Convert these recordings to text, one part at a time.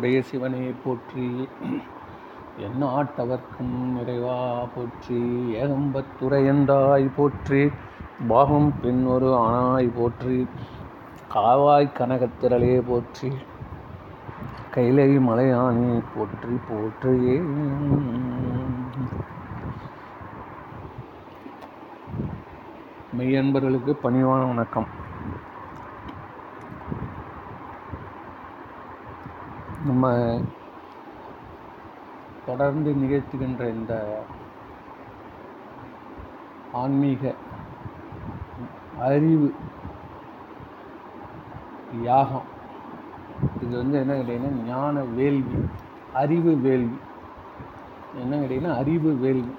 உடைய சிவனே போற்றி. எந்நாட்டவர்க்கும் நிறைவா போற்றி. ஏகம்பத்துறையந்தாய் போற்றி. பாகம் பின்னொரு ஆனாய் போற்றி. காவாய் கனகத்திரளே போற்றி. கைலை மலையானே போற்றி போற்றியே மெய்யன்பர்களுக்கு பணிவான வணக்கம். நம்ம தொடர்ந்து நிகழ்த்துகின்ற இந்த ஆன்மீக அறிவு யாகம். இது வந்து என்ன கேட்டீங்கன்னா ஞான வேள்வி அறிவு வேள்வி. என்ன கேட்டிங்கன்னா அறிவு வேள்வி.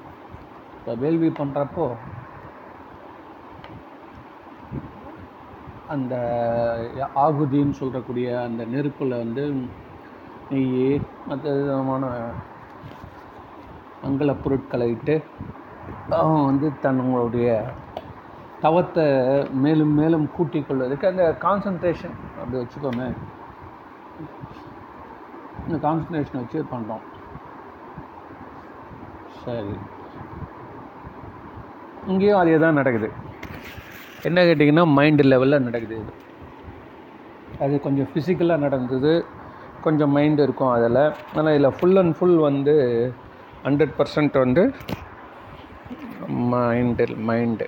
இப்போ வேள்வி பண்ணுறப்போ அந்த ஆகுதின்னு சொல்கிறக்கூடிய அந்த நெருப்பில் வந்து நெய் மற்ற விதமான மங்கள பொருட்களை இட்டு அவன் வந்து தன்னுடைய தவத்தை மேலும் மேலும் கூட்டிக் கொள்வதற்கு அந்த கான்சன்ட்ரேஷன் அப்படி வச்சுக்கோமே. இந்த கான்சன்ட்ரேஷன் வச்சு பண்ணுறோம் சரி. இங்கேயும் அதே தான் நடக்குது. என்ன கேட்டிங்கன்னா மைண்டு லெவலில் நடக்குது இது. அது கொஞ்சம் ஃபிசிக்கலாக நடந்தது. கொஞ்சம் மைண்டு இருக்கும் அதில். ஆனால் இதில் ஃபுல் அண்ட் ஃபுல் வந்து ஹண்ட்ரட் பர்சன்ட் வந்து மைண்டு மைண்டு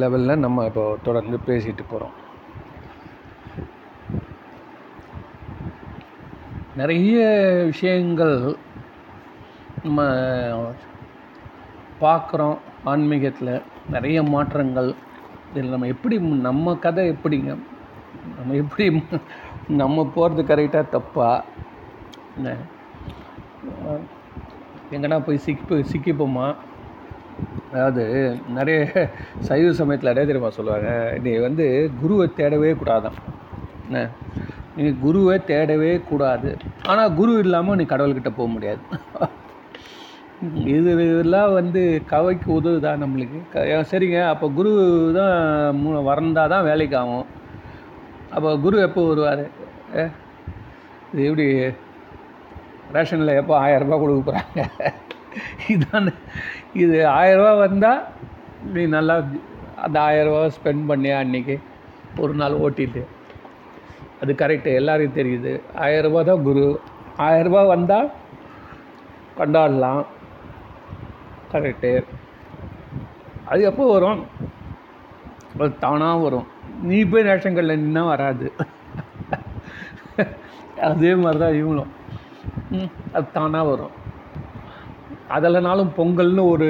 லெவலில் நம்ம இப்போ தொடர்ந்து பேசிகிட்டு போகிறோம் நிறைய விஷயங்கள் நம்ம பார்க்குறோம் ஆன்மீகத்தில். நிறைய மாற்றங்கள். இதில் நம்ம எப்படி நம்ம கதை எப்படிங்க? நம்ம எப்படி நம்ம போகிறது கரெக்டாக தப்பா? என்ன? எங்கன்னா போய் சிக்கி சிக்கிப்போமா? அதாவது நிறைய சைவ சமயத்தில் நிறைய தெரியுமா சொல்லுவாங்க? நீ வந்து குருவை தேடவே கூடாதான் என்ன? நீ குருவை தேடவே கூடாது. ஆனால் குரு இல்லாமல் நீ கடவுள்கிட்ட போக முடியாது. இது இதெல்லாம் வந்து கவைக்கு உதவுதா நம்மளுக்கு? சரிங்க அப்போ குரு தான் மு- வந்தால் தான் வேலைக்கு ஆகும். அப்போ குரு எப்போ வருவார்? இது எப்படி ரேஷனில் எப்போ ஆயரரூபா கொடுக்க போகிறாங்க இதான் இது ஆயரரூபா வந்தால் நீ நல்லா அந்த ஆயரரூபா ஸ்பெண்ட் பண்ணியா அன்றைக்கி ஒரு நாள் ஓட்டிட்டு. அது கரெக்டு எல்லாருக்கும் தெரியுது. ஆயரரூபா தான் குரு. ஆயரரூபா வந்தால் கொண்டாடலாம். கரெக்டு அது எப்போ வரும்? அது தானாக வரும். நீ போய் ரேஷன் கடையில் நின்னா வராது. அதே மாதிரி தான் இவங்களும் அது தானாக வரும். அதில்னாலும் பொங்கல்னு ஒரு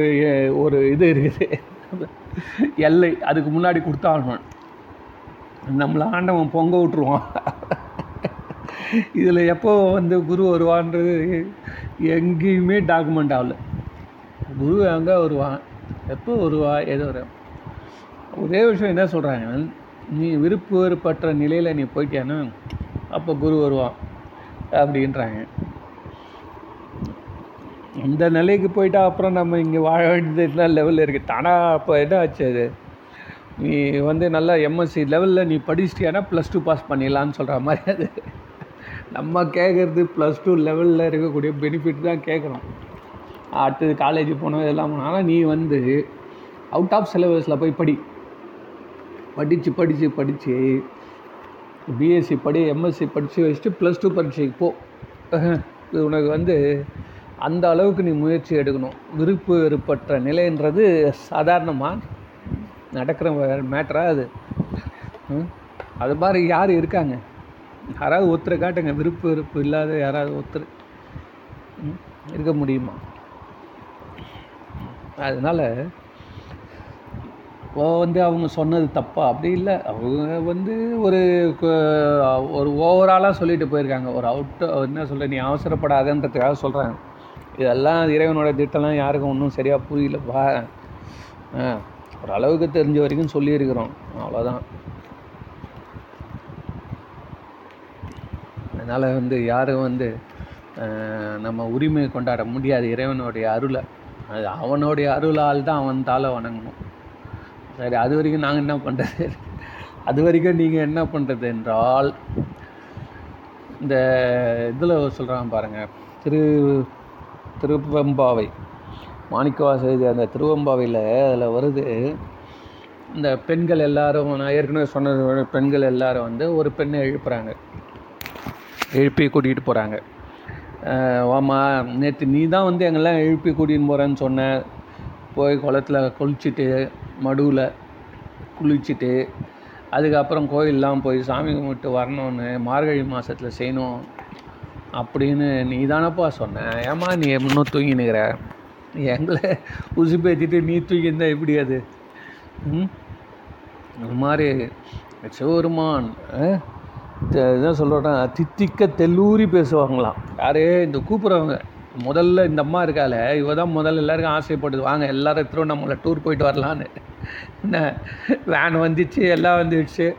ஒரு இது இருக்குது. எல்லை அதுக்கு முன்னாடி கொடுத்தாகணும். நம்மள ஆண்டவன் பொங்க விட்ருவான் இதில் எப்போ வந்து குரு வருவான்றது எங்கேயுமே டாக்குமெண்ட் ஆகல. குரு எங்கே வருவான் எப்போ வருவா எது வர ஒரே விஷயம் என்ன சொல்கிறாங்க நீ விருப்பு வெறுப்பற்ற நிலையில் நீ போயிட்டியானு அப்போ குரு வருவான் அப்படின்றாங்க. இந்த நிலைக்கு போயிட்டா அப்புறம் நம்ம இங்கே வாழ வேண்டியது என்ன லெவலில் இருக்குது தானா அப்போ என்ன ஆச்சு அது? நீ வந்து நல்லா எம்எஸ்சி லெவலில் நீ படிச்சிட்டியானா ப்ளஸ் டூ பாஸ் பண்ணிடலான்னு சொல்கிற மாதிரி அது. நம்ம கேட்குறது ப்ளஸ் டூ லெவலில் இருக்கக்கூடிய பெனிஃபிட் தான் கேட்குறோம் அடுத்தது காலேஜ் போனோம் இதெல்லாம் போனோம். ஆனால் நீ வந்து அவுட் ஆஃப் சிலபஸில் போய் படி. படித்து படித்து படித்து பிஎஸ்சி படி எம்எஸ்சி படித்து வச்சுட்டு ப்ளஸ் டூ பரீட்சைக்கு போ. இது உனக்கு வந்து அந்த அளவுக்கு நீ முயற்சி எடுக்கணும். விருப்பு வெறுப்பற்ற நிலைன்றது சாதாரணமாக நடக்கிற மேட்டராக அது. அது மாதிரி யார் இருக்காங்க? யாராவது ஒருத்தரை காட்டுங்க. விருப்பு வெறுப்பு இல்லாத யாராவது ஒருத்தர். இருக்க முடியுமா? அதனால் வந்து அவங்க சொன்னது தப்பா? அப்படி இல்லை. அவங்க வந்து ஒரு ஒரு ஓவராலாக சொல்லிட்டு போயிருக்காங்க. ஒரு அவுட் என்ன சொல்கிற நீ அவசரப்படாதன்றதுக்காக சொல்கிறாங்க இதெல்லாம் இறைவனோட திட்டம்லாம் யாருக்கும் ஒன்றும் சரியாக புரியலப்பா ஆ ஒரு அளவுக்கு தெரிஞ்ச வரைக்கும் சொல்லியிருக்கிறோம். அவ்வளோதான் அதனால் வந்து யாரும் வந்து நம்ம உரிமை கொண்டாட முடியாது. இறைவனுடைய அருளை. அது அவனுடைய அருளால் தான் அவன் தாளை வணங்கணும். சரி அது வரைக்கும் நாங்கள் என்ன பண்ணுறது அது வரைக்கும் நீங்கள் என்ன பண்ணுறது என்றால் இந்த இதில் சொல்கிறாங்க பாருங்கள் திரு திருவெம்பாவை மாணிக்கவாச எழுதிய அந்த திருவெம்பாவையில் அதில் வருது இந்த பெண்கள் எல்லாரும் நான் ஏற்கனவே சொன்னது பெண்கள் எல்லாரும் வந்து ஒரு பெண்ணை எழுப்புறாங்க. எழுப்பி கூட்டிகிட்டு போகிறாங்க வாமா நேற்று நீ தான் வந்து எங்கெல்லாம் எழுப்பி கூட்டின்னு போகிறேன்னு சொன்ன போய் குளத்துல குளிச்சுட்டு மடுவில் குளிச்சுட்டு அதுக்கப்புறம் கோயிலெலாம் போய் சாமி கும்பிட்டு வரணும்னு மார்கழி மாதத்தில் செய்யணும் அப்படின்னு நீ தானப்பா சொன்ன. ஏம்மா நீ இன்னும் தூங்கினுக்கிற? எங்களை உசு பேத்திட்டு நீ தூங்கியிருந்தா எப்படி அது? ம்? மாதிரி சிவபெருமான் இதான் சொல்கிறேன் தித்திக்க தெல்லூரி பேசுவாங்களாம். யாரே? இந்த கூப்பிட்றவங்க. முதல்ல இந்த அம்மா இருக்கால இவ தான் முதல்ல எல்லாருக்கும் ஆசைப்படுது. வாங்க எல்லாரும் நம்மளை டூர் போயிட்டு வரலான்னு. என்ன வேன் வந்துச்சு எல்லாம் வந்துடுச்சு.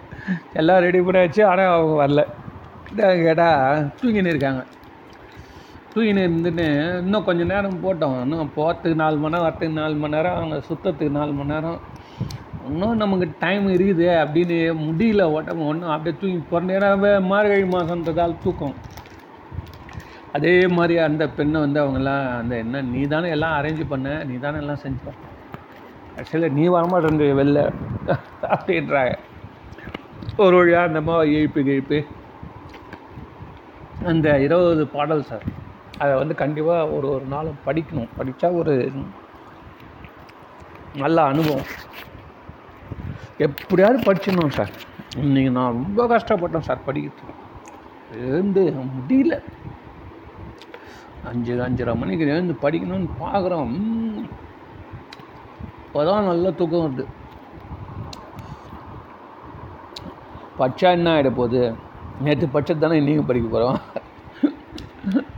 எல்லாம் ரெடி பண்ணியாச்சு ஆனால் அவங்க வரல. கேட்டால் தூங்கின்னு இருக்காங்க. தூங்கின்னு இருந்துன்னு இன்னும் கொஞ்சம் நேரம் போட்டோம். இன்னும் போகிறதுக்கு நாலு மணி நேரம் வரத்துக்கு நாலு மணி நேரம் அவங்க சுத்தத்துக்கு நாலு மணி நேரம். இன்னும் நமக்கு டைம் இருக்குது அப்படின்னு முடியல உடம்பு ஒன்றும் அப்படியே தூங்கி பிறந்த நேரம் மார்கழி மாதன்றதால் தூக்கம். அதே மாதிரி அந்த பெண்ணை வந்து அவங்கெல்லாம் அந்த என்ன நீ தானே எல்லாம் அரேஞ்ச் பண்ண நீ தானே எல்லாம் செஞ்ச. ஆக்சுவலாக நீ வரமாட்டேன் வெளில. அப்படின்றாங்க. ஒரு வழியாக அந்த மாதிரி இழுப்பு கிழிப்பு அந்த இருபது பாடல் சார் அதை வந்து கண்டிப்பாக ஒரு ஒரு நாளும் படிக்கணும். படித்தா ஒரு நல்ல அனுபவம். எப்படியாவது படிச்சிடணும் சார் இன்றைக்கி நான் ரொம்ப கஷ்டப்பட்டேன் சார் படிக்கிறதுக்கு. எழுந்து முடியல. அஞ்சு அஞ்சரை மணிக்கு எழுந்து படிக்கணும்னு பார்க்குறோம் இப்போதான் நல்ல தூக்கம் வருது. பச்சா என்ன ஆகிட போகுது? நேற்று படிச்சது தானே இன்றைக்கும் படிக்க போகிறோம்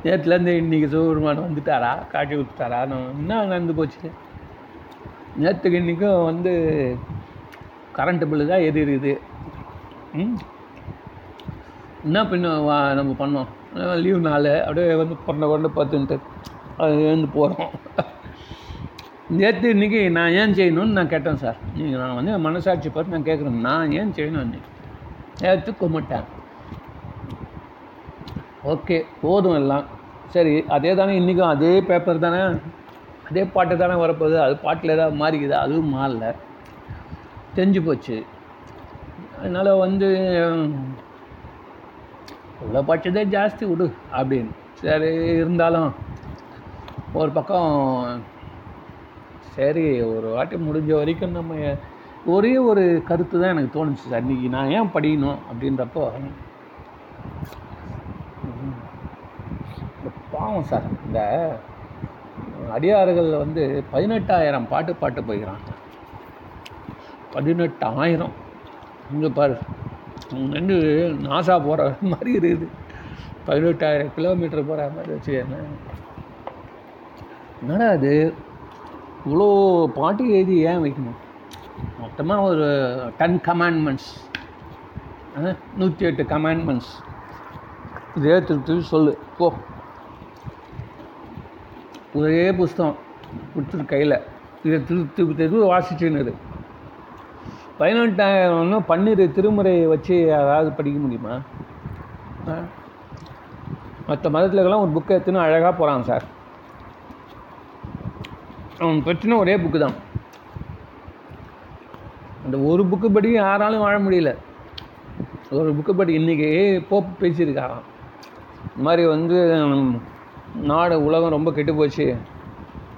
நேற்றுலேருந்து இன்றைக்கி சிவபெருமான் வந்துட்டாரா? காட்டி கொடுத்துட்டாரா? நான் என்ன நடந்து போச்சு? நேற்றுக்கு இன்றைக்கும் வந்து கரண்ட்டு பில்லு தான் எது இருக்குது ம் என்ன பின்ன நம்ம பண்ணோம்? லீவ் நாள். அப்படியே வந்து பிறந்த கொண்டு பார்த்துன்ட்டு அது எழுந்து போகிறோம் நேற்று இன்றைக்கி நான் ஏன் செய்யணும்னு நான் கேட்டேன் சார். நீங்கள் நான் வந்து மனசாட்சி பார்த்து நான் கேட்குறேன் நான் ஏன் செய்யணும் அன்னைக்கு நேற்று கும்பிட்டேன் ஓகே போதும் எல்லாம். சரி அதே தானே இன்றைக்கும் அதே பேப்பர் தானே அதே பாட்டு தானே வரப்போகுது. அது பாட்டில் ஏதாவது மாறிக்குது? அதுவும் மாறல. தெரிஞ்சு போச்சு. அதனால் வந்து இவ்வளோ படிச்சதே ஜாஸ்தி விடு அப்படின்னு. சரி இருந்தாலும் ஒரு பக்கம் சரி ஒரு வாட்டி முடிஞ்ச வரைக்கும் நம்ம ஒரே ஒரு கருத்து தான் எனக்கு தோணுச்சு சார். இன்றைக்கி நான் ஏன் படிக்கணும் அப்படின்றப்போ பாவம் சார். இந்த அடியார்கள் வந்து பதினெட்டாயிரம் பாட்டு பாட்டு போய்க்கிறாங்க. பதினெட்டாயிரம். இங்கே பாரு. நின்று நாசா போகிற மாதிரி இருக்குது. பதினெட்டாயிரம் கிலோமீட்டர் போகிற மாதிரி வச்சு என்ன? என்னடா அது இவ்வளோ பாட்டு எழுதி ஏன் வைக்கணும்? மொத்தமாக ஒரு டென் கமாண்ட்மெண்ட்ஸ் நூற்றி எட்டு கமாண்ட்மெண்ட்ஸ் இதே திருப்பி சொல்லு. போ. ஒரே புஸ்தகம் கொடுத்துரு கையில். இதை திரு திருப்பி திருப்பி வாசிச்சுன்னு பதினெட்டாயிரம்னு பன்னிரு திருமுறையை வச்சு யாராவது படிக்க முடியுமா? மற்ற மதத்துலக்கெல்லாம் ஒரு புக்கை எடுத்துன்னு அழகாக போகிறான் சார். அவன் பிரச்சனை ஒரே புக்கு தான். அந்த ஒரு புக்கு படி யாராலும் வாழ முடியல. ஒரு புக்கு படி இன்றைக்கி போப் பேசியிருக்காராம் இந்த மாதிரி வந்து நாடு உலகம் ரொம்ப கெட்டு போச்சு.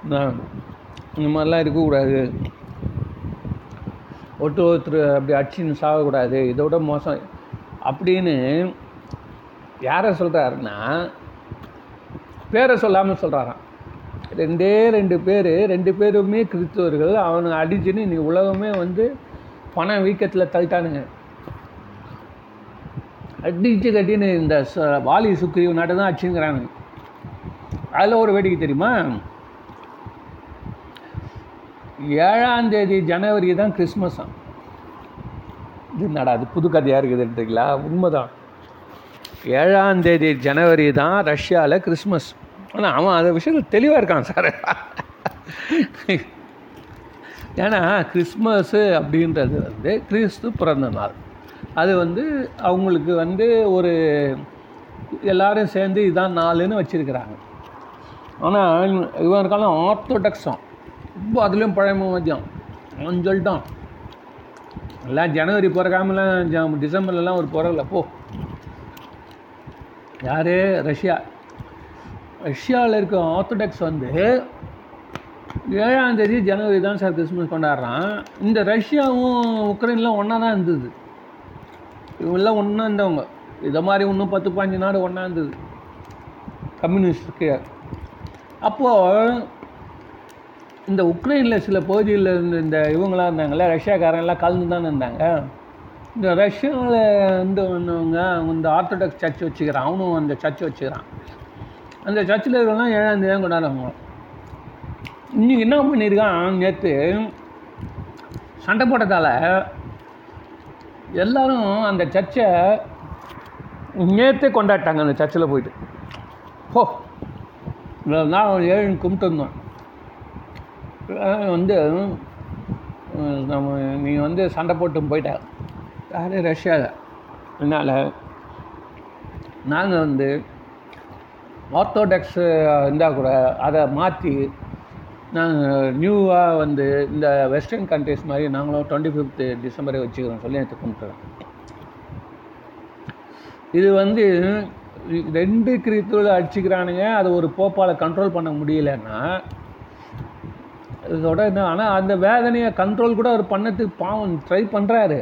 இந்த மாதிரிலாம் இருக்கக்கூடாது ஒருத்தர் ஒருத்தர் அப்படி அடிச்சுன்னு சாகக்கூடாது இதோட மோசம் அப்படின்னு யாரை சொல்கிறாருன்னா பேரை சொல்லாமல் சொல்கிறாராம் ரெண்டே ரெண்டு பேர் ரெண்டு பேருமே கிறிஸ்துவர்கள் அவனை அடிச்சுன்னு இன்றைக்கி உலகமே வந்து பண வீக்கத்தில் தள்ளிட்டானுங்க. அடிச்சு கட்டின்னு இந்த ச- வாலி சுக்ரீவ் நாட்டை தான் அடிச்சுங்கிறானுங்க. அதில் ஒரு வேடிக்கை தெரியுமா? ஏழாம் தேதி ஜனவரி தான் கிறிஸ்மஸாம் இது என்னடா அது புது கதையாக இருக்குதுன்றீங்களா உண்மைதான். ஏழாம் தேதி ஜனவரி தான் ரஷ்யாவில் கிறிஸ்மஸ். ஆனால் அவன் அந்த விஷயத்தில் தெளிவாக இருக்கான் சார். ஏன்னா கிறிஸ்மஸ்ஸு அப்படின்றது வந்து கிறிஸ்து பிறந்த நாள். அது வந்து அவங்களுக்கு வந்து ஒரு எல்லாரும் சேர்ந்து இதான் நாளுன்னு வச்சுருக்கிறாங்க. ஆனால் இவன் இருக்காலும் ஆர்த்தோடக்ஸான் ரொம்ப அதுலேயும் பழைய மதியம் அவன் சொல்லிட்டான் எல்லாம் ஜனவரி பிறக்காமலாம் ஜ- டிசம்பர்லலாம் ஒரு பிறகல போ. யார்? ரஷ்யா. ரஷ்யாவில் இருக்க ஆர்த்தடாக்ஸ் வந்து ஏழாம் தேதி ஜனவரி தான் சார் கிறிஸ்மஸ் கொண்டாடுறான். இந்த ரஷ்யாவும் உக்ரைன்லாம் ஒன்றா தான் இருந்தது. இவங்கெல்லாம் ஒன்றா இருந்தவங்க. இதை மாதிரி இன்னும் பத்து பாஞ்சு நாடு ஒன்றா இருந்தது. கம்யூனிஸ்டுக்கு அப்போது இந்த உக்ரைனில் சில பகுதிகளில் இருந்த இந்த இவங்களாம் இருந்தாங்கல்ல ரஷ்யாக்காரங்களாம் கலந்து தானே இருந்தாங்க. இந்த ரஷ்யாவில் வந்து வந்தவங்க இந்த ஆர்த்தடாக்ஸ் சர்ச் வச்சுக்கிறான். அவனும் அந்த சர்ச் வச்சுக்கிறான். அந்த சர்ச்சில் இருக்கிறவங்க ஏழாம் தேதி கொண்டாடுவாங்க. இன்னைக்கு என்ன பண்ணியிருக்கான் நேற்று சண்டை போட்டதால் எல்லோரும் அந்த சர்ச்சை நேற்றே கொண்டாடிட்டாங்க அந்த சர்ச்சில் போயிட்டு. ஓ நான் ஏழு கும்பிட்டு இருந்தோம் வந்து நம்ம நீ வந்து சண்டை போட்டு போயிட்ட. யார்? ரஷ்யாவில் அதனால் நாங்கள் வந்து ஆர்த்தோடாக்ஸ் இருந்தால் கூட அதை மாற்றி நாங்கள் நியூவாக வந்து இந்த வெஸ்டர்ன் கண்ட்ரிஸ் மாதிரி நாங்களும் டுவெண்ட்டி ஃபிஃப்த்து டிசம்பரை வச்சுக்கிறோம் சொல்லி எனக்கு கும்பிட்டுறோம். இது வந்து ரெண்டு கிரித்துவில் அடிச்சுக்கிறானுங்க. அதை ஒரு போப்பால் கண்ட்ரோல் பண்ண முடியலன்னா இதோட என்ன ஆனால் அந்த வேதனையை கண்ட்ரோல் கூட அவர் பண்ணத்துக்கு பாவம் ட்ரை பண்ணுறாரு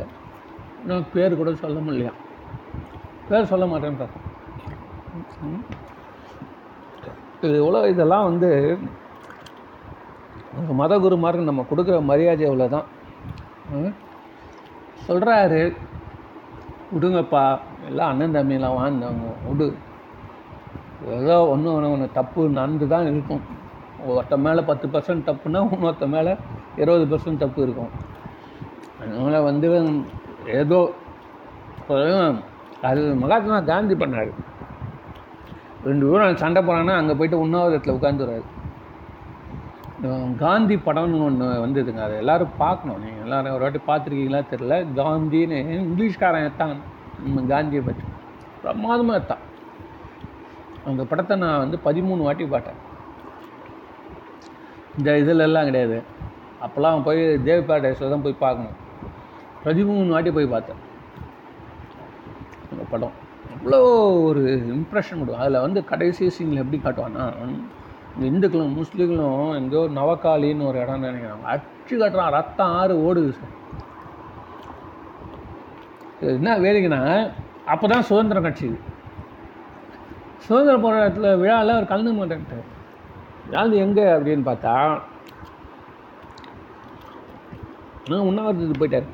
இன்னும் பேர் கூட சொல்ல முடியலையா பேர் சொல்ல மாட்டேன்றார் இது எவ்வளோ இதெல்லாம் வந்து ஒரு மத குருமாருக்கு நம்ம கொடுக்குற மரியாதை இவ்வளோ தான் சொல்கிறாரு விடுங்கப்பா எல்லாம் அண்ணன் தம்பியெல்லாம் வாழ்ந்தவங்க விடு. ஏதோ ஒன்று ஒன்று ஒன்று தப்பு நடந்து தான் இருக்கும். ஒருத்த மேலே பத்து பர்சன்ட் தப்புனா இன்னொருத்த மேலே இருபது பர்சன்ட் தப்பு இருக்கும். அதனால் வந்து ஏதோ அது மகாத்மா காந்தி பண்ணார். ரெண்டு பேரும் சண்டை போகிறாங்கன்னா அங்கே போயிட்டு உண்ணாவிரத்தில் உட்காந்துடுறாரு காந்தி படம்னு ஒன்று வந்ததுங்க. அதை எல்லோரும் பார்க்கணும். நீங்கள் எல்லோரும் ஒரு வாட்டி பார்த்துருக்கீங்களா தெரில காந்தின்னு இங்கிலீஷ்காரன் எத்தான். காந்தியை பற்றி பிரமாதமாக எத்தான். அந்த படத்தை நான் வந்து பதிமூணு வாட்டி பார்த்தேன். இந்த இதிலெல்லாம் கிடையாது. அப்போல்லாம் போய் தேவி பேரடைஸில் தான் போய் பார்க்கணும். பதிமூணு வாட்டி போய் பார்த்தேன். அந்த படம். அவ்வளோ ஒரு இம்ப்ரெஷன் கொடுக்கும். அதில் வந்து கடைசி சீனில் எப்படி காட்டுவான்னா இந்த இந்துக்களும் முஸ்லீம்களும் எங்கேயோ நவக்காலின்னு ஒரு இடம் நினைக்கிறாங்க. அச்சு காட்டுறான். ரத்தம் ஆறு ஓடுது சார். இது என்ன வேடிக்கைன்னா அப்போ தான் சுதந்திரம் கட்சி சுதந்திர போராட்டத்தில் விழாவில் அவர் கலந்து மாட்டேன்ட்டார் அது எங்கே அப்படின்னு பார்த்தா நான் உண்ணாவிரதத்துக்கு போயிட்டார்.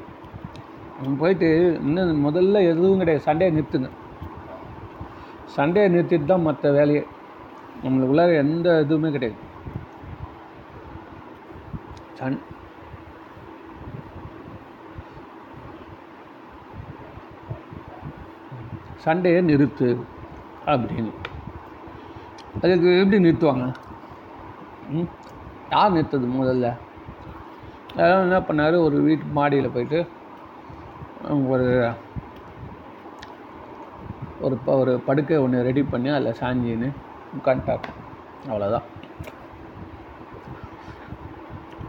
போயிட்டு இன்னும் முதல்ல எதுவும் கிடையாது. சண்டையை நிறுத்துங்க சண்டையை நிறுத்திட்டு தான் மற்ற வேலையை நம்மளுக்கு உள்ளார எந்த இதுவுமே கிடையாது. சண் சண்டையை நிறுத்து அப்படின்னு. அதுக்கு எப்படி நிறுத்துவாங்க? யார் நிறுத்தது முதல்ல? அதெல்லாம் என்ன பண்ணார்? ஒரு வீட்டு மாடியில் போயிட்டு ஒரு ஒரு ப ஒரு படுக்கை ஒன்று ரெடி பண்ணி அதில் சாஞ்சின்னு உட்காந்துட்டார் அவ்வளோதான்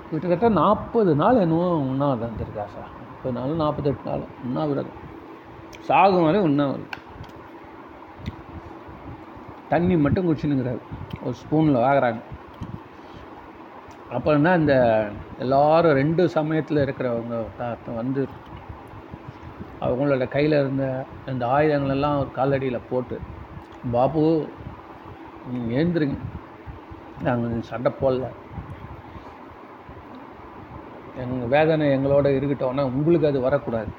கிட்டத்தட்ட நாற்பது நாள் என்னவோ உண்ணாவிரதம் இருந்திருக்கா சார். முப்பது நாள் நாற்பத்தெட்டு நாள் உண்ணாவிரதம். சாகும் வரை உண்ணாவிரதம். தண்ணி மட்டும் குடிச்சுனுங்கிறாரு ஒரு ஸ்பூனில் வாங்குறாங்க. அப்புறம் தான் இந்த எல்லாரும் ரெண்டு சமயத்தில் இருக்கிறவங்க வந்து அவங்களோட கையில் இருந்த அந்த ஆயுதங்களெல்லாம் ஒரு காலடியில் போட்டு பாபு நீங்கள் எழுந்துருங்க நாங்கள் சண்டை போடல. எங்கள் வேதனை எங்களோட இருக்கட்டோம்னா உங்களுக்கு அது வரக்கூடாது.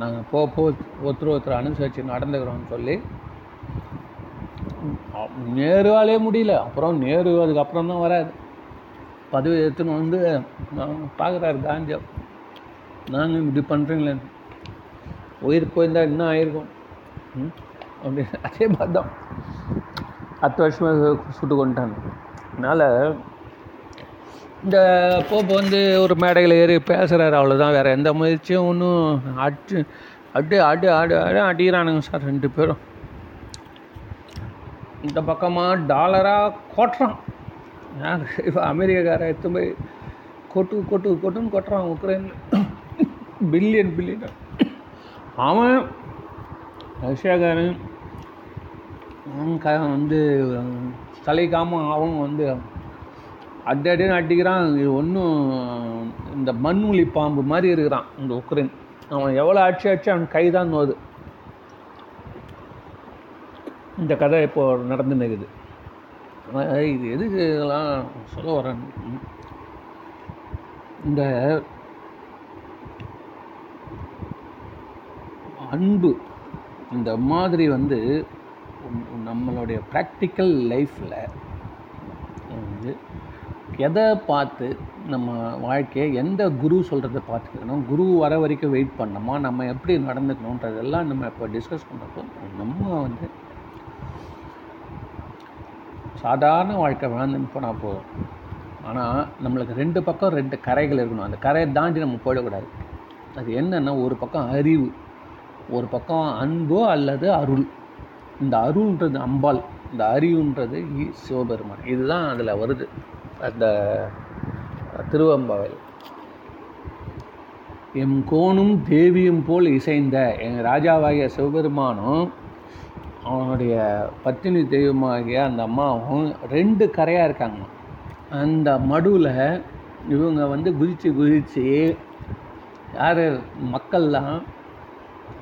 நாங்கள் போ போ ஒருத்தர் ஒருத்தர் அனுசரித்து நடந்துக்கிறோம்னு சொல்லி நேருவாலே முடியல. அப்புறம் நேரு அதுக்கப்புறம் தான் வராது பதவி எடுத்துன்னு வந்து நான் பார்க்குறாரு காஞ்சா. நாங்கள் இப்படி பண்ணுறீங்களே உயிர் போயிருந்தால் என்ன ஆயிருக்கும்? அப்படின்னு அப்படி அதே மாதிரி தான் பத்து வருஷமாக சுட்டு கொண்டுட்டாங்க அதனால் இந்த போப்பு வந்து ஒரு மேடையில் ஏறி பேசுகிறாரு அவ்வளோதான் வேறு எந்த முயற்சியும் ஒன்றும் அடிச்சு அடி அடி அடி அடி அடிக்கிறானுங்க சார் ரெண்டு பேரும். இந்த பக்கமாக டாலராக கொட்டுறான். யார் இப்போ அமெரிக்காக்காரன் எடுத்து போய் கொட்டு கொட்டு கொட்டுன்னு கொட்டுறான் உக்ரைன் பில்லியன் பில்லியன் அவன் ரஷ்யாக்காரன் அவன் க வந்து தலைக்காமல் அவன் வந்து அடி அடின்னு அடிக்கிறான் இது ஒன்றும் இந்த மண்முழி பாம்பு மாதிரி இருக்கிறான் இந்த உக்ரைன் அவன் எவ்வளோ அடிச்சு அடிச்சு அவன் கை தான் நோது இந்த கதை இப்போது நடந்துன்னு இருக்குது இது எதுக்கு இதெல்லாம் சொல்ல வரேன்? இந்த அன்பு இந்த மாதிரி வந்து நம்மளுடைய ப்ராக்டிக்கல் லைஃப்பில் வந்து எதை பார்த்து நம்ம வாழ்க்கையை எந்த குரு சொல்கிறத பார்த்துக்கணும்? குரு வர வரைக்கும் வெயிட் பண்ணணுமா? நம்ம எப்படி நடந்துக்கணுன்றதெல்லாம் நம்ம இப்போ டிஸ்கஸ் பண்ணுறப்போ நம்ம வந்து சாதாரண வாழ்க்கை வாழ்ந்துன்னு போனால் போதும். ஆனால் நம்மளுக்கு ரெண்டு பக்கம் ரெண்டு கரைகள் இருக்கணும். அந்த கரையை தாண்டி நம்ம போயிடக்கூடாது. அது என்னென்னா ஒரு பக்கம் அறிவு ஒரு பக்கம் அன்போ அல்லது அருள். இந்த அருள்ன்றது அம்பாள் இந்த அறிவுன்றது சிவபெருமான். இதுதான் அதில் வருது. அந்த திருவம்பாவில் எம் கோணும் தேவியும் போல் இசைந்த எங்கள் ராஜாவாகிய சிவபெருமானும் அவனுடைய பத்தினி தெய்வமாகிய அந்த அம்மாவும் ரெண்டு கரையாக இருக்காங்க. அந்த மடுவில் இவங்க வந்து குதித்து குதித்து யார் மக்கள்லாம்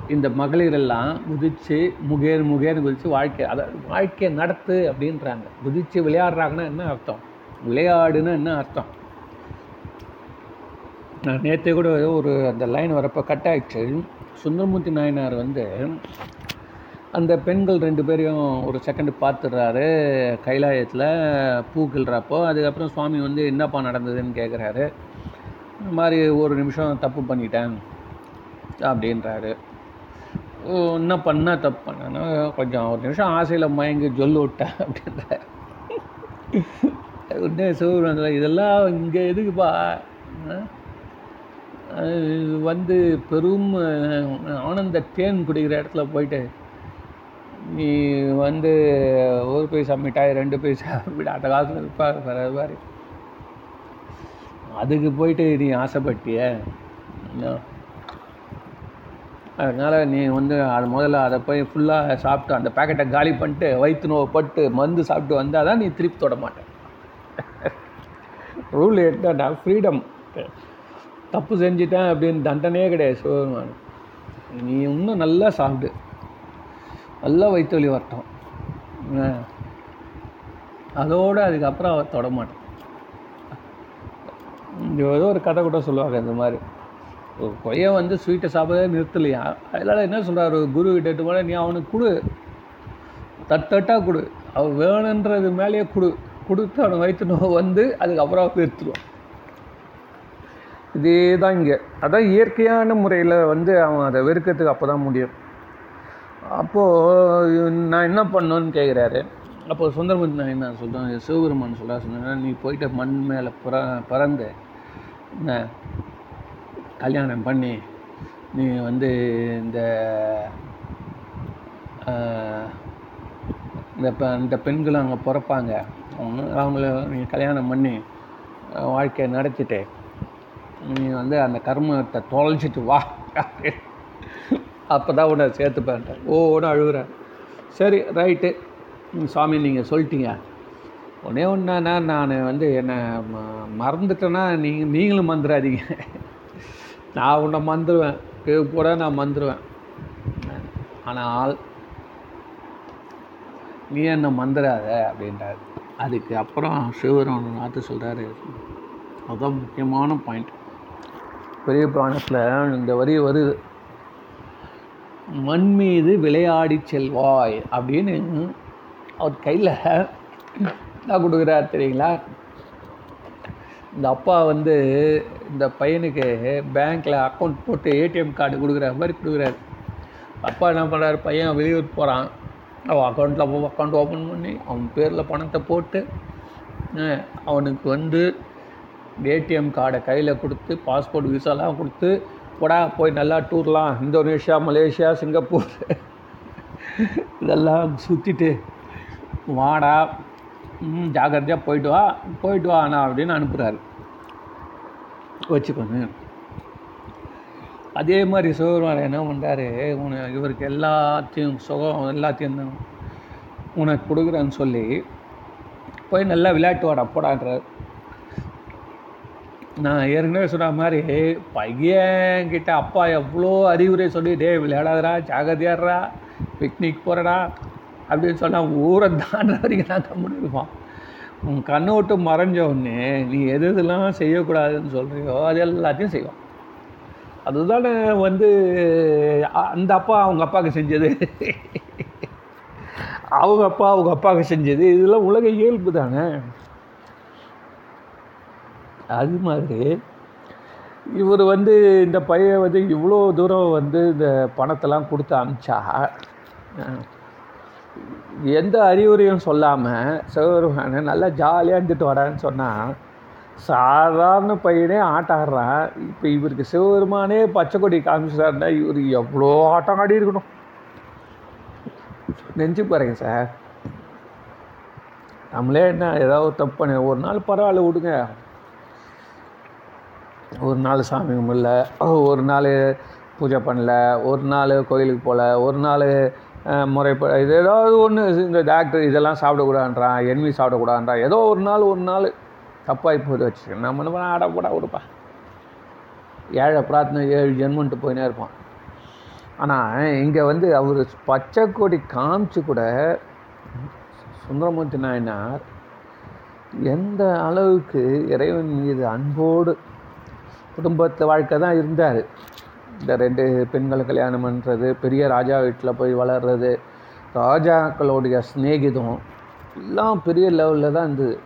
இந்த மகளிரெல்லாம் குதித்து முகேர் முகேர்னு குதித்து வாழ்க்கை அதாவது வாழ்க்கையை நடத்து அப்படின்றாங்க. குதித்து விளையாடுறாங்கன்னா என்ன அர்த்தம்? விளையாடுன்னா என்ன அர்த்தம்? நான் நேற்று கூட ஒரு அந்த லைன் வரப்போ கட் ஆயிடுச்சு. சுந்தரமூர்த்தி நாயனார் வந்து அந்த பெண்கள் ரெண்டு பேரையும் ஒரு செகண்ட் பார்த்துடுறாரு. கைலாயத்தில் பூ கிள்றப்போ அதுக்கப்புறம் சுவாமி வந்து என்னப்பா நடந்ததுன்னு கேட்குறாரு இந்த மாதிரி ஒரு நிமிஷம் தப்பு பண்ணிட்டேன் அப்படின்றாரு. ஓ, என்ன பண்ணால் தப்பு பண்ணேன்னா கொஞ்சம் ஒரு நிமிஷம் ஆசையில் மயங்கி ஜொல்லு விட்டேன் அப்படின்றாரு. உடனே சிவபெருமான் இதெல்லாம் இங்கே எதுக்குப்பா? வந்து பெரும் ஆனந்த தேன் குடிக்கிற இடத்துல போயிட்டு வந்து ஒரு பைசா மிட்டாய் ரெண்டு பைசா மிட்டாய் அந்த காலத்தில் இருப்பார் வேறு மாதிரி. அதுக்கு போயிட்டு நீ ஆசைப்பட்டிய? அதனால் நீ வந்து அது முதல்ல அதை போய் ஃபுல்லாக சாப்பிட்டு அந்த பேக்கெட்டை காலி பண்ணிட்டு வயிற்று நோவை பட்டு மருந்து சாப்பிட்டு வந்தால் தான் நீ திருப்பி தொட மாட்டேன் ரூல் என்னன்னா ஃப்ரீடம் தப்பு செஞ்சிட்டேன் அப்படின்னு தண்டனையே கிடையாது சிவபெருமான் நீ இன்னும் நல்லா சாப்பிடு. நல்லா வயிற்று வலி வரட்டும். அதோடு அதுக்கப்புறம் அவர் தொட மாட்டான் ஏதோ ஒரு கதை கூட சொல்லுவாங்க இந்த மாதிரி. ஒரு வந்து ஸ்வீட்டை சாப்பிடவே நிறுத்தலையா? அதனால் என்ன சொல்கிறார் குரு கிட்ட போல நீ அவனுக்கு கொடு. தட்டட்டாக கொடு. அவன் வேணுன்றது மேலேயே கொடு. கொடுத்து அவனை வயிற்று நோய் வந்து அதுக்கப்புறம் நிறுத்துடுவான். இதே தான் இங்கே. அதான் இயற்கையான முறையில் வந்து அவன் அதை வெறுக்கிறதுக்கு அப்போ தான் முடியும். அப்போது நான் என்ன பண்ணணும்னு கேட்குறாரு அப்போ சுந்தரமூர்த்தி நான் என்ன சொல்கிறேன் சிவபெருமான் சொல்ல சொன்னேன் நீ போயிட்டு மண் மேலே பிற பிறந்து என்ன கல்யாணம் பண்ணி நீ வந்து இந்த இந்த இந்த பெண்களும் அங்கே பிறப்பாங்க. அவங்க அவங்கள நீ கல்யாணம் பண்ணி வாழ்க்கையை நடத்திட்டு நீ வந்து அந்த கர்மத்தை தொலைச்சிட்டு வா. அப்போ தான் உன்னை சேர்த்துப்பேன் ஓன்னு அழுகுறேன். சரி ரைட்டு சாமி நீங்கள் சொல்லிட்டீங்க. ஒன்றே ஒன்றுனா நான் வந்து என்னை ம- மறந்துட்டேன்னா நீங்கள் நீங்களும் மறந்துடாதீங்க நான் உன்னை மறந்துடுவேன் இது கூட நான் மறந்துடுவேன் ஆனால் நீ என்ன மறந்துடாத அப்படின்றாரு. அதுக்கு அப்புறம் சிவர் ஒன்று நாற்று சொல்கிறாரு அதுதான் முக்கியமான பாயிண்ட் பெரிய புராணத்தில் இந்த வரி வருது. மண் மீது விளையாடி செல்வாய் அப்படின்னு அவர் கையில் என்ன கொடுக்குறார் தெரியுங்களா? இந்த அப்பா வந்து இந்த பையனுக்கு பேங்க்கில் அக்கௌண்ட் போட்டு ஏடிஎம் கார்டு கொடுக்குற மாதிரி கொடுக்குறாரு. அப்பா என்ன பண்ணுறாரு பையன் வெளியூர் போகிறான் அவன் அக்கௌண்ட்டில் அக்கௌண்ட் ஓப்பன் பண்ணி அவன் பேரில் பணத்தை போட்டு அவனுக்கு வந்து ஏடிஎம் கார்டை கையில் கொடுத்து பாஸ்போர்ட் விசாலாம் கொடுத்து போடா போய் நல்லா டூர்லாம். Indonesia Malaysia Singapore. இதெல்லாம் சுற்றிட்டு வாடா. ம் ஜாக்கிரதையாக போயிட்டு வா. போயிட்டு வா அண்ணா அப்படின்னு அனுப்புகிறாரு வச்சுக்கோங்க. அதே மாதிரி சிவபெருமான் என்ன பண்ணுறாரு உன இவருக்கு எல்லாத்தையும் சுகம் எல்லாத்தையும் உனக்கு கொடுக்குறேன்னு சொல்லி போய் நல்லா விளையாட்டு வாடா போடான்றார். நான் ஏற்கனவே சொன்ன மாதிரி பையன்கிட்ட அப்பா எவ்வளோ அறிவுரை சொல்லி டே விளையாடாதரா ஜாகிரதையாடுறா பிக்னிக் போகிறடா அப்படின்னு சொன்னால் ஊரை தாண்ட வரைக்கும் நான் கம்முன்னு இருப்பான். உன் கண்ணை விட்டு மறைஞ்ச உடனே நீ எது எதெல்லாம் செய்யக்கூடாதுன்னு சொல்கிறியோ அது எல்லாத்தையும் செய்வான். அதுதானே வந்து அந்த அப்பா அவங்க அப்பாவுக்கு செஞ்சது. அவங்க அப்பா அவங்க அப்பாவுக்கு செஞ்சது. இதெல்லாம் உலக இயல்பு தானே. அது மாதிரி இவர் வந்து இந்த பையன் வந்து இவ்வளோ தூரம் வந்து இந்த பணத்தெல்லாம் கொடுத்து அனுப்பிச்சா எந்த அறிவுரையும் சொல்லாமல் சிவபெருமானை நல்லா ஜாலியாக இருந்துட்டு வரான்னு சொன்னால் சாதாரண பையனே ஆட்டம் ஆடுறான். இப்போ இவருக்கு சிவபெருமானே பச்சை கொடி காமிச்சிட்டாருன்னா இவர் எவ்வளோ ஆட்டம் ஆடி இருக்கணும்? நெஞ்சு பாருங்க சார். நம்மளே என்ன ஏதாவது ஒரு தப்பு பண்ண ஒரு நாள் பரவாயில்ல விடுங்க. ஒரு நாள் சாமி கும்பிடல ஒரு நாள் பூஜை பண்ணல ஒரு நாள் கோயிலுக்கு போகல ஒரு நாள் முறைப்ப இது ஏதாவது ஒன்று இந்த டாக்டர் இதெல்லாம் சாப்பிடக்கூடாதுன்றான் என்வி சாப்பிடக்கூடாதுன்றான் ஏதோ ஒரு நாள் ஒரு நாள் தப்பாகி போய் வச்சுருக்கேன் நம்ம என்ன பண்ண ஆடப்படா விடுப்பா ஏழை பிரார்த்தனை ஏழு ஜென்மன்ட்டு போயினே இருப்பான். ஆனால் இங்கே வந்து அவர் பச்சை கொடி காமிச்சு கூட சுந்தரமூர்த்தி நாயனார் எந்த அளவுக்கு இறைவன் மீது அன்போடு குடும்பத்து வாழ்க்கை தான் இருந்தார். இந்த ரெண்டு பெண்களை கல்யாணம் பண்ணுறது பெரிய ராஜா வீட்டில் போய் வளர்றது ராஜாக்களுடைய சிநேகிதம் எல்லாம் பெரிய லெவலில் தான் இருந்தது.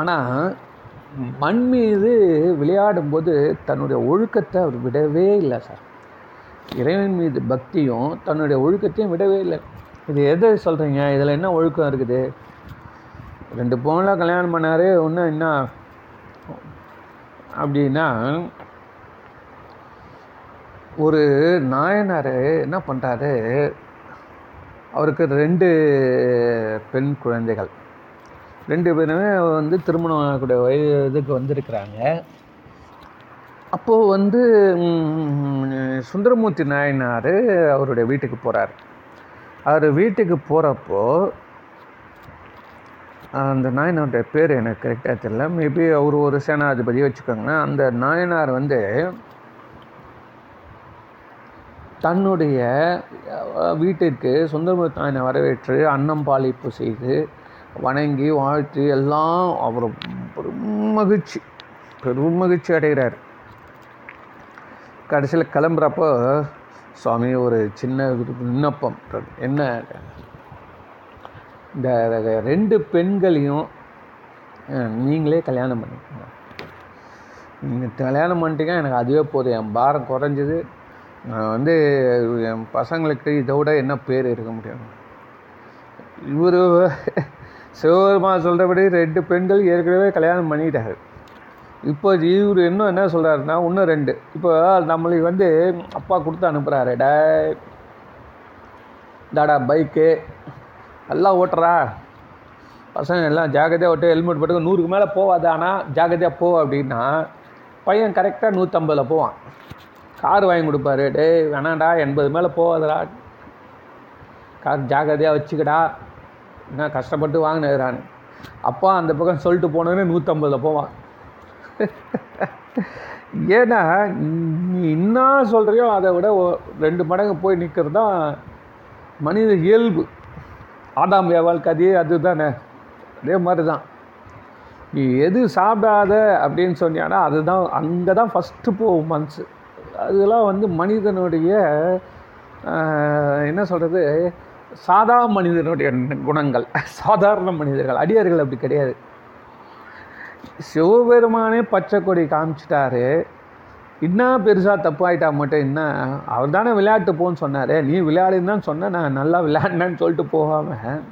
ஆனால் மண் மீது விளையாடும்போது தன்னுடைய ஒழுக்கத்தை அவர் விடவே இல்லை சார். இறைவன் மீது பக்தியும் தன்னுடைய ஒழுக்கத்தையும் விடவே இல்லை. இது எதை சொல்கிறீங்க இதில் என்ன ஒழுக்கம் இருக்குது? ரெண்டு பொண்ணெலாம் கல்யாணம் பண்ணார் இன்னும் என்ன அப்படின்னா ஒரு நாயனார் என்ன பண்ணுறாரு அவருக்கு ரெண்டு பெண் குழந்தைகள். ரெண்டு பேருமே வந்து திருமணம் ஆகக்கூடிய வயதுக்கு இதுக்கு வந்திருக்கிறாங்க. அப்போது வந்து சுந்தரமூர்த்தி நாயனார் அவருடைய வீட்டுக்கு போகிறார் அவர் வீட்டுக்கு போகிறப்போ அந்த நாயனாருடைய பேர் எனக்கு கரெக்டாக தெரியல. மேபி அவர் ஒரு சேனாதிபதி வச்சுக்கோங்களேன். அந்த நாயனார் வந்து தன்னுடைய வீட்டிற்கு சுந்தரமூர்த்தி நாயனை வரவேற்று அன்னம் பாலிப்பு செய்து வணங்கி வாழ்த்து எல்லாம் அவர் பெரும் மகிழ்ச்சி. பெரும் மகிழ்ச்சி அடைகிறார். கடைசியில் கிளம்புறப்போ சுவாமி ஒரு சின்ன விண்ணப்பம். என்ன இந்த ரெண்டு பெண்களையும் நீங்களே கல்யாணம் பண்ணிக்கோங்க. நீங்கள் கல்யாணம் பண்ணிட்டீங்க எனக்கு அதுவே போதும். என் பாரம் குறைஞ்சது. நான் வந்து என் பசங்களுக்கு இதை விட என்ன பேர் இருக்க முடியும்? இவர் சிவபெருமா சொல்கிறபடி ரெண்டு பெண்கள் ஏற்கனவே கல்யாணம் பண்ணிட்டாரு. இப்போ இவர் இன்னும் என்ன சொல்கிறாருன்னா இன்னும் ரெண்டு. இப்போ நம்மளுக்கு வந்து அப்பா கொடுத்து அனுப்புகிறாரு டே டாடா பைக்கு. எல்லாம் ஓட்டுறா. பசங்க எல்லாம் ஜாக்கிரதையாக ஓட்டு ஹெல்மெட் போட்டு நூறுக்கு மேலே போவாது. ஆனால் ஜாக்கிரதையாக போ அப்படின்னா பையன் கரெக்டாக நூற்றம்பதில் போவான். கார் வாங்கி கொடுப்பாரு. டேய் வேணாண்டா எண்பது மேலே போகாதடா கார் ஜாக்கிரதையாக வச்சுக்கடா. என்ன கஷ்டப்பட்டு வாங்கினேறான்னு அப்பா அந்த பக்கம் சொல்லிட்டு போனோன்னு நூற்றம்பதில் போவான். ஏன்னா நீ என்ன சொல்கிறியோ அதை விட ரெண்டு மடங்கு போய் நிற்கிறது தான் மனித இயல்பு. ஆடாம் ஏவாள் கதையே அதுதானே? அதே மாதிரி தான் நீ எது சாப்பிடாத அப்படின்னு சொன்னியானா அதுதான் அங்கே தான் ஃபஸ்ட்டு போகும் மனசு. அதெல்லாம் வந்து மனிதனுடைய என்ன சொல்கிறது சாதா மனிதனுடைய குணங்கள். சாதாரண மனிதர்கள் அடியார்கள் அப்படி கிடையாது. சிவபெருமானே பச்சை கொடி காமிச்சிட்டாரு. இன்னும் பெருசாக தப்பாயிட்டா மட்டும் என்ன? அவர் தானே விளையாட்டு போன்னு சொன்னார். நீ விளையாடுன்னு தான் சொன்ன. நான் நல்லா விளையாடினேன்னு சொல்லிட்டு போகாமல்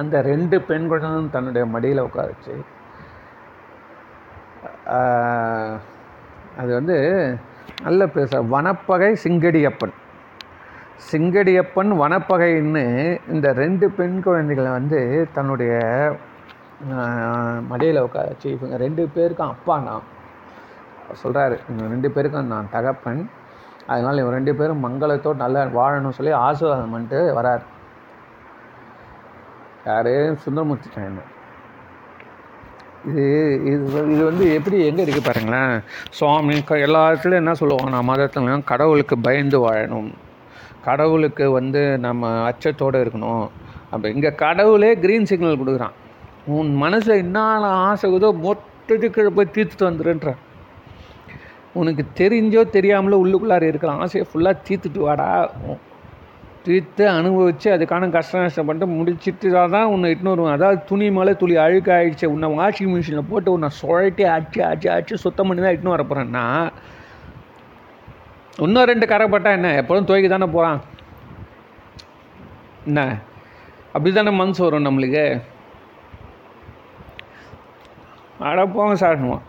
அந்த ரெண்டு பெண் குழந்தைகளும் தன்னுடைய மடியில் உட்காரச்சு. அது வந்து நல்ல பேச. வனப்பகை சிங்கடியப்பன். சிங்கடியப்பன் வனப்பகைன்னு இந்த ரெண்டு பெண் குழந்தைகளை வந்து தன்னுடைய மடியில் உட்காரச்சு. இவங்க ரெண்டு பேருக்கும் அப்பா நான். சொல்கிறாரு இவங்க ரெண்டு பேருக்கும் நான் தகப்பன். அதனால் இவங்க ரெண்டு பேரும் மங்களத்தோடு நல்லா வாழணும்னு சொல்லி ஆசீர்வாதம் பண்ணிட்டு வரார். யார்? சுந்தரமூர்த்தி சாமி இது இது இது வந்து எப்படி எங்கே இருக்குது பாருங்களேன். சுவாமி க- எல்லா இடத்துலையும் என்ன சொல்லுவாங்க நான் மதத்தில் கடவுளுக்கு பயந்து வாழணும். கடவுளுக்கு வந்து நம்ம அச்சத்தோடு இருக்கணும். அப்போ இங்கே கடவுளே க்ரீன் சிக்னல் கொடுக்குறான். உன் மனசில் என்ன ஆசைக்குதோ மொத்தத்துக்கு போய் தீர்த்துட்டு வந்துடுன்றான் உனக்கு தெரிஞ்சோ தெரியாமலோ உள்ளுக்குள்ளார இருக்கிற ஆசையை ஃபுல்லாக தீர்த்துட்டு வாடா. தீர்த்து அனுபவித்து அதுக்கான கஷ்ட நஷ்டம் பண்ணிட்டு முடிச்சிட்டு தான் உன்னை இட்டுன்னு வருவேன். அதாவது துணி மேலே துளி அழுக்க ஆயிடுச்சு உன்னை வாஷிங் மிஷினில் போட்டு உன்னை சுழட்டி அடிச்சு அடிச்சு அடிச்சு சுத்தம் பண்ணி தான் இட்டுன்னு வர போகிறேன்னா இன்னும் ரெண்டு கரை பட்டா என்ன? எப்போதும் துவைக்க தானே போகிறான் என்ன? அப்படி தானே மனசு வரும் நம்மளுக்கு? அட போங்க சார்னுவான்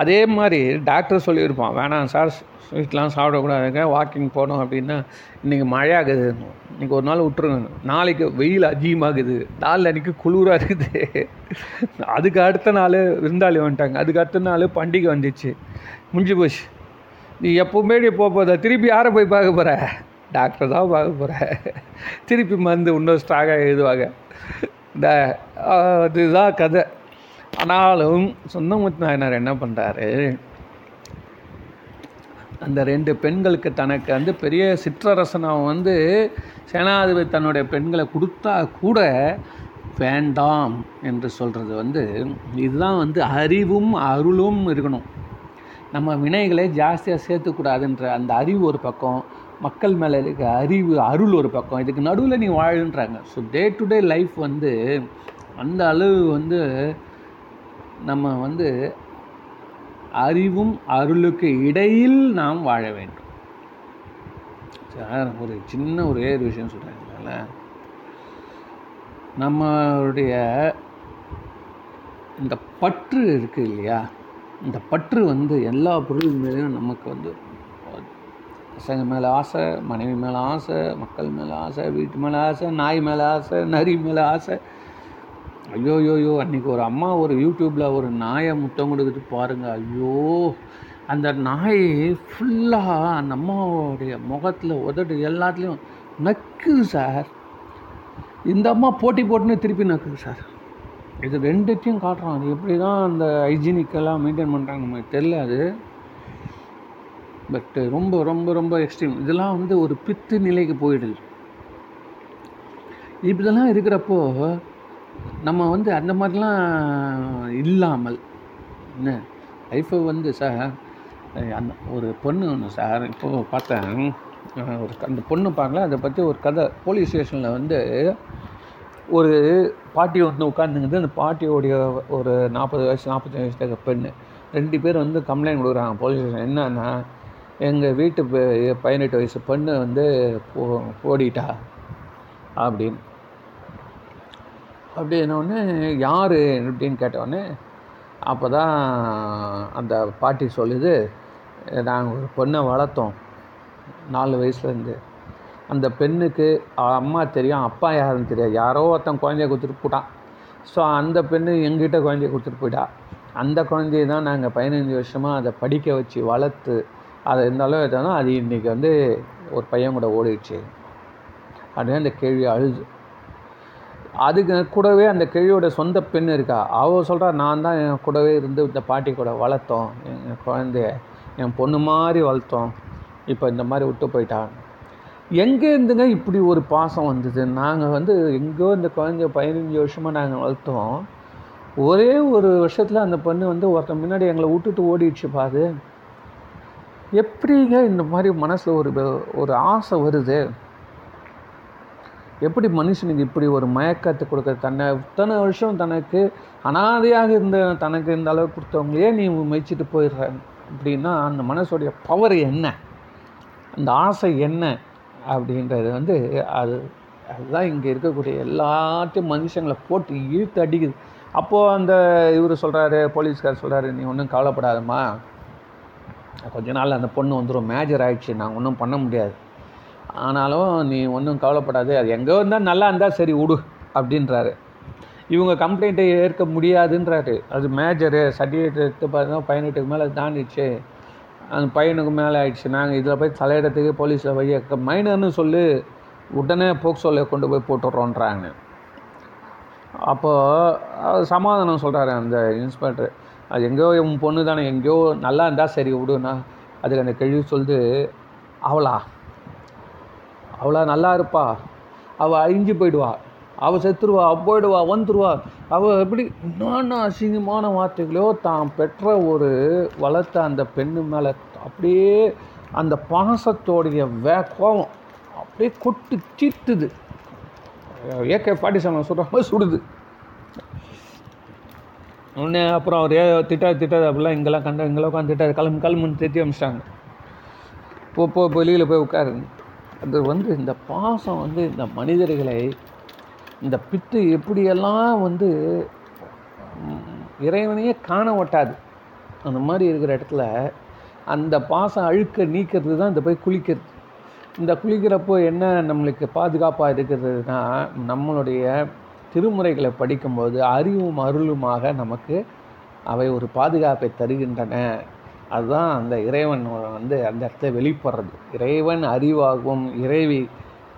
அதே மாதிரி டாக்டர் சொல்லியிருப்பான் வேணாம் சார் ஸ்வீட்லாம் சாப்பிடக்கூடாதுங்க வாக்கிங் போனோம் அப்படின்னா இன்றைக்கி மழையாகுது இன்றைக்கி ஒரு நாள் விட்டுருங்க. நாளைக்கு வெயில் அதிகமாகுது. நாளில் அன்றைக்கி குளிராக இருக்குது. அதுக்கு அடுத்த நாள் விருந்தாளி வந்துட்டாங்க. அதுக்கு அடுத்த நாள் பண்டிகை வந்துச்சு. முடிஞ்சு போச்சு. நீ எப்போவுமே நீ போக போதா திருப்பி யாரை போய் பார்க்க போகிற டாக்டர் தான் பார்க்க போகிற திருப்பி மருந்து இன்னும் ஸ்ட்ராங்காக எழுதுவாங்க. இந்த இதுதான் கதை. ஆனாலும் சொந்தமுத்து நாயனார் என்ன பண்ணுறாரு அந்த ரெண்டு பெண்களுக்கு தனக்கு வந்து பெரிய சிற்றரசனம் வந்து சேனாதிபதி தன்னுடைய பெண்களை கொடுத்தா கூட வேண்டாம் என்று சொல்கிறது வந்து இதுதான் வந்து அறிவும் அருளும் இருக்கணும். நம்ம வினைகளை ஜாஸ்தியாக சேர்த்துக்கூடாதுன்ற அந்த அறிவு ஒரு பக்கம் மக்கள் மேலே இருக்க அறிவு அருள் ஒரு பக்கம். இதுக்கு நடுவில் நீ வாழுன்றாங்க so day to day life வந்து அந்த அளவு வந்து நம்ம வந்து அறிவும் அருளுக்கு இடையில் நாம் வாழ வேண்டும். சார் ஒரு சின்ன ஒரே ஒரு விஷயம் சொல்கிறாங்கல்ல நம்மளுடைய இந்த பற்று இருக்கு இல்லையா? இந்த பற்று வந்து எல்லா பொருள் மேலேயும் நமக்கு வந்து பசங்க மேலே ஆசை மனைவி மேலே ஆசை மக்கள் மேலே ஆசை வீட்டு மேலே ஆசை நாய் மேலே ஆசை நரி மேலே ஆசை ஐயோ ஐயோ ஐயோ அன்றைக்கி ஒரு அம்மா ஒரு யூடியூப்பில் ஒரு நாயை முத்தம் கொடுத்துட்டு பாருங்கள் ஐயோ அந்த நாய் ஃபுல்லாக அந்த அம்மாவுடைய முகத்தில் உதடு எல்லாத்துலேயும் நக்குது சார் இந்த அம்மா போட்டி போட்டுன்னு திருப்பி நக்குது சார் இது ரெண்டுத்தையும் காட்டுறோம் அது எப்படி தான் அந்த ஹைஜீனிக்கெல்லாம் மெயின்டைன் பண்ணுறாங்க நமக்கு தெரில அது. பட்டு ரொம்ப ரொம்ப ரொம்ப எக்ஸ்ட்ரீம் இதெல்லாம் வந்து ஒரு பித்து நிலைக்கு போயிடுது. இப்படிலாம் இருக்கிறப்போ நம்ம வந்து அந்த மாதிரிலாம் இல்லாமல் என்ன? லைஃப்பை வந்து சார் அந்த ஒரு பொண்ணு ஒன்று சார் இப்போது பார்த்தேன். ஒரு அந்த பொண்ணு பார்க்கல அதை பற்றி ஒரு கதை. போலீஸ் ஸ்டேஷனில் வந்து ஒரு பாட்டி வந்து உட்காந்துங்கிறது அந்த பாட்டியோடைய ஒரு நாற்பது வயசு நாற்பத்தஞ்சு வயசு பெண்ணு ரெண்டு பேர் வந்து கம்ப்ளைண்ட் கொடுக்குறாங்க போலீஸ் ஸ்டேஷன் என்னன்னா எங்கள் வீட்டு பதினெட்டு வயசு பெண்ணு வந்து போ ஓடிட்டா அப்படின்னு. அப்படின்னோடனே யார்? அப்படின்னு கேட்டோடனே அப்போ தான் அந்த பாட்டி சொல்லுது நாங்கள் ஒரு பொண்ணை வளர்த்தோம் நாலு வயசுலேருந்து. அந்த பெண்ணுக்கு அம்மா தெரியும் அப்பா யாருன்னு தெரியாது. யாரோ ஒருத்தன் குழந்தைய கொடுத்துட்டு போட்டான். ஸோ அந்த பெண்ணு எங்கிட்ட குழந்தைய கொடுத்துட்டு போயிட்டா. அந்த குழந்தைய தான் நாங்கள் பதினஞ்சு வருஷமாக அதை படிக்க வச்சு வளர்த்து அதை இருந்தாலும் எதுனா அது இன்றைக்கி வந்து ஒரு பையன் கூட ஓடிடுச்சு. அப்படின்னு அந்த கேள்வி அழுது. அதுக்கு கூடவே அந்த கிழியோட சொந்த பெண் இருக்கா? அவள் சொல்கிறா நான் தான் என் கூடவே இருந்து இந்த பாட்டி கூட வளர்த்தோம். என் குழந்தைய என் பொண்ணு மாதிரி வளர்த்தோம். இப்போ இந்த மாதிரி விட்டு போயிட்டான் எங்கே இருந்துங்க இப்படி ஒரு பாசம் வந்தது? நாங்கள் வந்து எங்கேயோ இந்த குழந்தைய பதினஞ்சு வருஷமாக நாங்கள் வளர்த்தோம். ஒரே ஒரு வருஷத்தில் அந்த பொண்ணு வந்து ஒருத்தன் முன்னாடி எங்களை விட்டுட்டு ஓடிடுச்சு பாது எப்படிங்க இந்த மாதிரி மனசில் ஒரு ஒரு ஆசை வருது? எப்படி மனுஷனுக்கு இப்படி ஒரு மயக்கத்தை கொடுக்க தன்னை இத்தனை வருஷம் தனக்கு அனாதையாக இருந்த தனக்கு இந்த அளவு கொடுத்தவங்களையே நீ மெச்சிட்டு போயிடுற அப்படின்னா அந்த மனசுடைய பவர் என்ன? அந்த ஆசை என்ன? அப்படின்றது வந்து அது அதுதான் இங்கே இருக்கக்கூடிய எல்லாத்தையும் மனுஷங்களை போட்டு இழுத்து அடிக்குது. அப்போது அந்த இவர் சொல்கிறாரு போலீஸ்கார் சொல்கிறாரு நீ ஒன்றும் கவலைப்படாதம்மா. கொஞ்ச நாள் அந்த பொண்ணு வந்துடும் மேஜர் ஆகிடுச்சு நாங்கள் ஒன்றும் பண்ண முடியாது. ஆனாலும் நீ ஒன்றும் கவலைப்படாது அது எங்கே இருந்தால் நல்லா இருந்தால் சரி விடு அப்படின்றாரு. இவங்க கம்ப்ளைண்ட்டை ஏற்க முடியாதுன்றாரு. அது மேஜரு சர்டிஃபிகேட் எடுத்து பார்த்தா பையனுக்கு மேலே தாண்டிடுச்சு. அந்த பையனுக்கு மேலே ஆயிடுச்சு. நாங்கள் இதில் போய் தலையிடத்துக்கு போலீஸில் போய் மைனர்னு சொல்லி உடனே போக்சோவில் கொண்டு போய் போட்டுடுறோன்றாங்க. அப்போது சமாதானம் சொல்கிறாரு அந்த இன்ஸ்பெக்டர் அது எங்கேயோ உன் பொண்ணு தானே எங்கேயோ நல்லா இருந்தால் சரி விடுனா அதுக்கு அந்த கேள்வி சொல்லுது அவளா? அவளா நல்லா இருப்பா. அவள் அழிஞ்சு போயிடுவா. அவள் செத்துருவா அவள் போயிடுவா வந்துருவா. அவள் எப்படி என்னென்ன அசிங்கமான வார்த்தைகளோ தான் பெற்ற ஒரு வளர்த்த அந்த பெண்ணு மேலே அப்படியே அந்த பாசத்தோடைய வே கோபம் அப்படியே கொட்டு தீர்த்துது. ஏகே பாட்டி சாமி சுடுற மாதிரி சுடுது. உடனே அப்புறம் அவர் திட்டாது திட்டாது அப்படிலாம் இங்கெல்லாம் கண்ட இங்கெல்லாம் உட்காந்து திட்டாது கிளம்பு கிளம்புன்னு திட்டி அமிச்சிட்டாங்க. போ போ வெளியில் போய் உட்காருங்க அது வந்து இந்த பாசம் வந்து இந்த மனிதர்களை இந்த பித்து எப்படியெல்லாம் வந்து இறைவனையே காண ஒட்டாது. அந்த மாதிரி இருக்கிற இடத்துல அந்த பாசம் அழுக்க நீக்கிறது தான் இந்த போய் குளிக்கிறது. இந்த குளிக்கிறப்போ என்ன நம்மளுக்கு பாதுகாப்பாக இருக்கிறதுனா நம்மளுடைய திருமுறைகளை படிக்கும்போது அறிவும் அருளுமாக நமக்கு அவை ஒரு பாதுகாப்பை தருகின்றன. அதுதான் அந்த இறைவன் வந்து அந்த இடத்துல வெளிப்படுறது. இறைவன் அறிவாகவும் இறைவி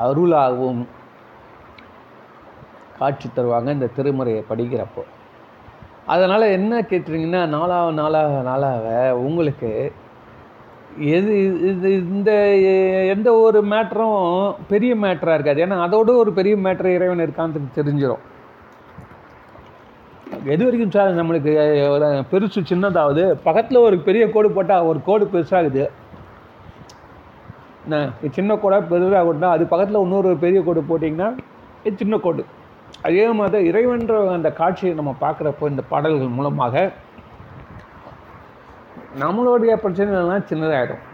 அருளாகவும் காட்சி தருவாங்க இந்த திருமுறையை படிக்கிறப்போ. அதனால் என்ன கேட்டுறீங்கன்னா நாளாக நாளாக நாளாக உங்களுக்கு எது இது இந்த எந்த ஒரு மேட்டரும் பெரிய மேட்டராக இருக்காது. ஏன்னா அதோட ஒரு பெரிய மேட்டர் இறைவன் இருக்கான்னு தெரிஞ்சிடும் எது வரைக்கும் சார் நம்மளுக்கு பெருசு சின்னதாவது பக்கத்தில் ஒரு பெரிய கோடு போட்டால் ஒரு கோடு பெருசாகுது. என்ன சின்ன கோடாக பெருசாக கொண்டா அது பக்கத்தில் இன்னொரு பெரிய கோடு போட்டிங்கன்னா இது சின்ன கோடு. அதே மாதிரி இறைவன்ற அந்த காட்சியை நம்ம பார்க்குறப்போ இந்த பாடல்கள் மூலமாக நம்மளுடைய பிரச்சனைகள்லாம் சின்னதாகிடும்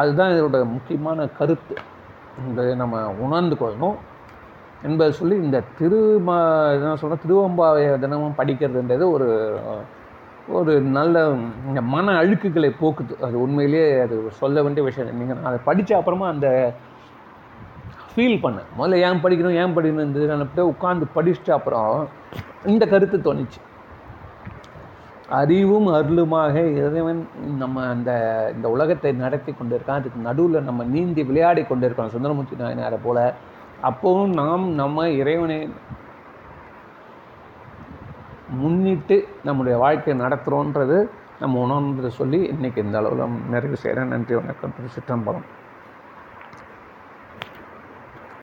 அதுதான் இதோட முக்கியமான கருத்து. இதை நம்ம உணர்ந்து கொள்ளணும். என்பதை சொல்லி இந்த திரும என்ன சொல்கிறேன் திருவம்பாவை தினமும் படிக்கிறதுன்றது ஒரு ஒரு நல்ல இந்த மன அழுக்குகளை போக்குது. அது உண்மையிலேயே அது சொல்ல வேண்டிய விஷயம். நீங்கள் அதை படித்த அப்புறமா அந்த ஃபீல் பண்ணேன். முதல்ல ஏன் படிக்கணும் ஏன் படிக்கணும் இந்த நான் உட்காந்து படிச்சுட்டு அப்புறம் இந்த கருத்து தோணுச்சு. அறிவும் அருளுமாக இறைவன் நம்ம அந்த இந்த உலகத்தை நடத்தி கொண்டிருக்கான். அதுக்கு நடுவில் நம்ம நீந்தி விளையாடி கொண்டிருக்கோம். சுந்தரமூர்த்தி நாயனாரை போல். அப்போவும் நாம் நம்ம இறைவனை முன்னிட்டு நம்முடைய வாழ்க்கையை நடத்துகிறோன்றது நம்ம உணர்ந்து சொல்லி இன்றைக்கி இந்த அளவில் நிறைவு செய்கிறேன் நன்றி வணக்கம். திரு சிற்றம்பலம்